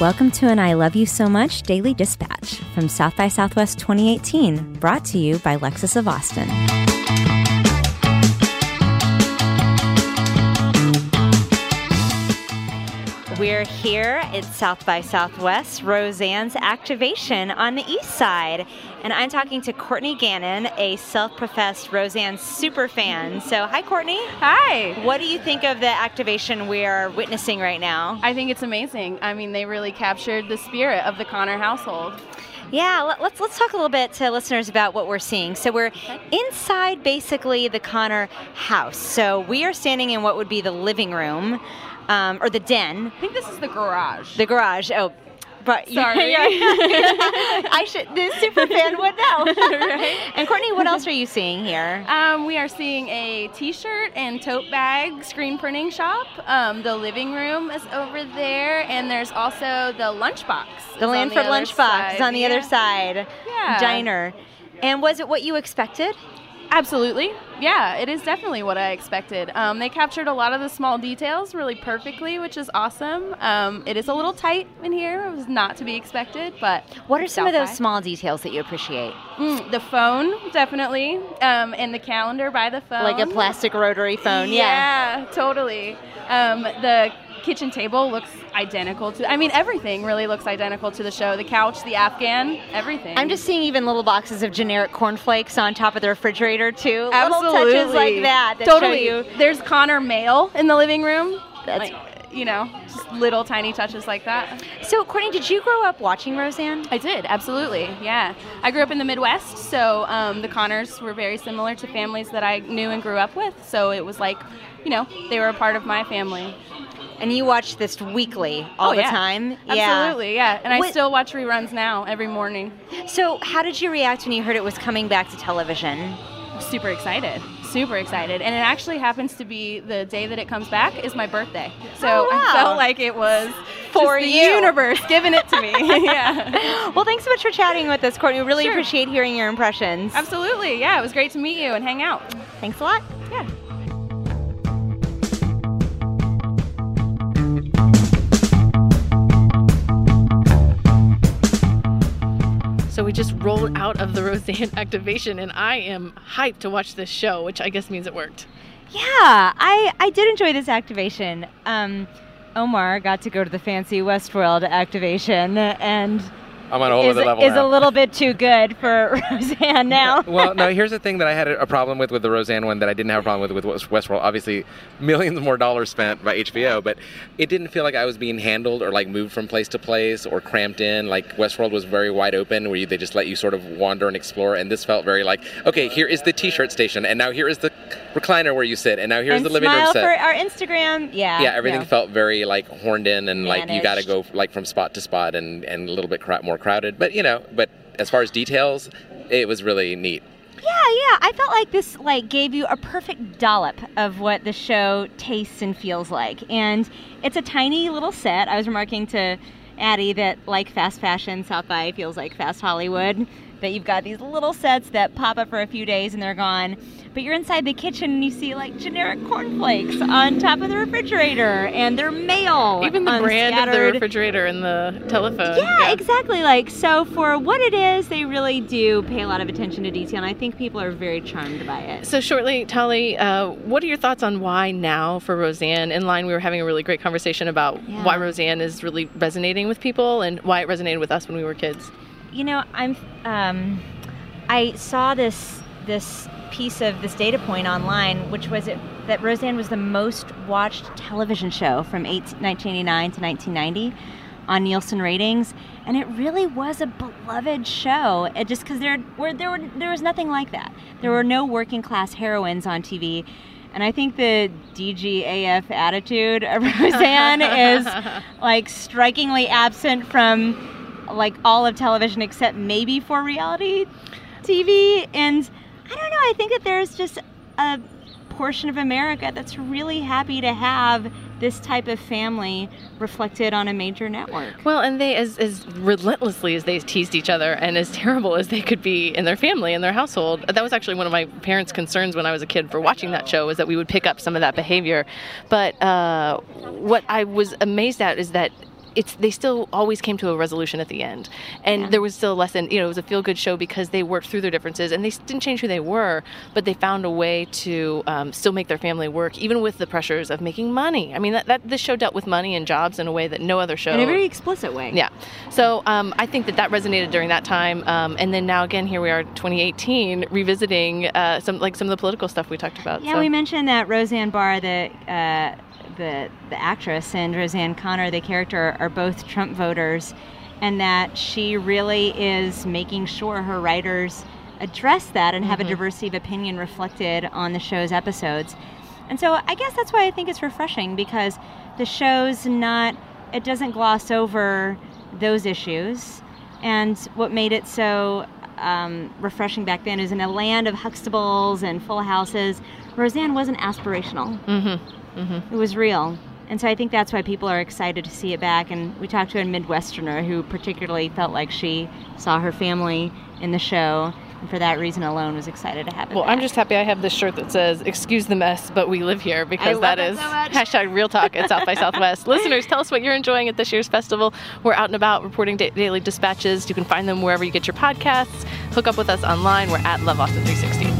Welcome to an I Love You So Much Daily Dispatch from South by Southwest 2018, brought to you by Lexus of Austin. We're here at South by Southwest, Roseanne's activation on the east side. And I'm talking to Courtney Gannon, a self professed Roseanne super fan. So, hi, Courtney. Hi. What do you think of the activation we are witnessing right now? I think it's amazing. I mean, they really captured the spirit of the Connor household. Yeah, let- let's let's talk a little bit to listeners about what we're seeing. So we're inside basically the Connor house. So we are standing in what would be the living room, um, or the den, I think this is the garage. the garage. Oh, but Sorry. I should. This super fan would know. Right? And Courtney, what else are you seeing here? Um, we are seeing a T-shirt and tote bag screen printing shop. Um, the living room is over there, and there's also the lunchbox. The is on Lanford other Lunchbox side. is on the other side. Yeah. Diner. And was it what you expected? Absolutely. Yeah, it is definitely what I expected. Um, they captured a lot of the small details really perfectly, which is awesome. Um, it is a little tight in here. It was not to be expected, but What are some of those by. small details that you appreciate? Mm, the phone, definitely, um, and the calendar by the phone. Like a plastic rotary phone, Yeah, totally. Um, the kitchen table looks identical to. I mean, everything really looks identical to the show. The couch, the Afghan, everything. I'm just seeing even little boxes of generic cornflakes on top of the refrigerator too. absolutely Little touches like that. that show totally. you. There's Connor mail in the living room. That's- like, you know, just little tiny touches like that. So, Courtney, did you grow up watching Roseanne? I did, absolutely. Yeah. I grew up in the Midwest, so um, the Connors were very similar to families that I knew and grew up with. So it was like, you know, they were a part of my family. And you watch this weekly oh, all Oh, the yeah. time? Absolutely, yeah. And I What- still watch reruns now every morning. So, how did you react when you heard it was coming back to television? Super excited. Super excited. And it actually happens to be the day that it comes back is my birthday. So Oh, wow. I felt like it was For the you. universe giving it to me. yeah. Well, thanks so much for chatting with us, Courtney. We really Sure. appreciate hearing your impressions. Absolutely. Yeah, it was great to meet you and hang out. Thanks a lot. Yeah. We just rolled out of the Roseanne activation, and I am hyped to watch this show, which I guess means it worked. Yeah, I, I did enjoy this activation. Um, Omar got to go to the fancy Westworld activation and I'm on a whole is, other level is a little bit too good for Roseanne now. well, no. Here's the thing that I had a problem with with the Roseanne one that I didn't have a problem with with Westworld. Obviously, millions more dollars spent by HBO, but it didn't feel like I was being handled or like moved from place to place or cramped in. Like Westworld was very wide open, where you, they just let you sort of wander and explore. And this felt very like, okay, here is the T-shirt station, and now here is the recliner where you sit, and now here's and the living smile room set. for our Instagram. Yeah. yeah, everything no. felt very like horned in and like you got to go like from spot to spot and and a little bit crowd, more crowded. But you know, but as far as details, it was really neat. Yeah, yeah. I felt like this like gave you a perfect dollop of what the show tastes and feels like. And it's a tiny little set. I was remarking to Addie that like fast fashion, South by feels like fast Hollywood. That you've got these little sets that pop up for a few days and they're gone. But you're inside the kitchen and you see like generic cornflakes on top of the refrigerator and their mail. Even the brand of the refrigerator and the telephone. Yeah, exactly. Like so, for what it is, they really do pay a lot of attention to detail, and I think people are very charmed by it. So shortly, Tali, uh, what are your thoughts on why now for Roseanne? In line, we were having a really great conversation about Yeah. why Roseanne is really resonating with people and why it resonated with us when we were kids. You know, I'm. Um, I saw this this piece of this data point online, which was it that Roseanne was the most watched television show from 18, 1989 to 1990 on Nielsen ratings, and it really was a beloved show. It just because there were there were there was nothing like that. There were no working class heroines on TV. And I think the DGAF attitude of Roseanne is like strikingly absent from like all of television except maybe for reality TV. And I don't know, I think that there's just a portion of America that's really happy to have this type of family reflected on a major network. Well, and they, as, as relentlessly as they teased each other and as terrible as they could be in their family and their household, that was actually one of my parents' concerns when I was a kid for watching that show, was that we would pick up some of that behavior. But uh, what I was amazed at is that it's they still always came to a resolution at the end, and Yeah. there was still a lesson. You know, it was a feel good show because they worked through their differences and they didn't change who they were, but they found a way to um, still make their family work, even with the pressures of making money. I mean, that, that this show dealt with money and jobs in a way that no other show. In a very explicit way. Yeah. So um, I think that that resonated during that time, um, and then now again here we are, 2018, revisiting uh, some like some of the political stuff we talked about. Yeah, so. we mentioned that Roseanne Barr, the uh, the the actress, and Roseanne Connor, the character, are both Trump voters, and that she really is making sure her writers address that and have a diversity of opinion reflected on the show's episodes. And so I guess that's why I think it's refreshing because the show's not it doesn't gloss over those issues. And what made it so um, refreshing back then is in a land of Huxtables and Full Houses, Roseanne wasn't aspirational. Mm-hmm. Mm-hmm. It was real. And so I think that's why people are excited to see it back. And we talked to a Midwesterner who particularly felt like she saw her family in the show, and for that reason alone was excited to have it. Well, back. I'm just happy I have this shirt that says "Excuse the mess, but we live here" because that is so hashtag Real Talk at South by Southwest. Listeners, tell us what you're enjoying at this year's festival. We're out and about reporting da- daily dispatches. You can find them wherever you get your podcasts. Hook up with us online. We're at Love Austin 360.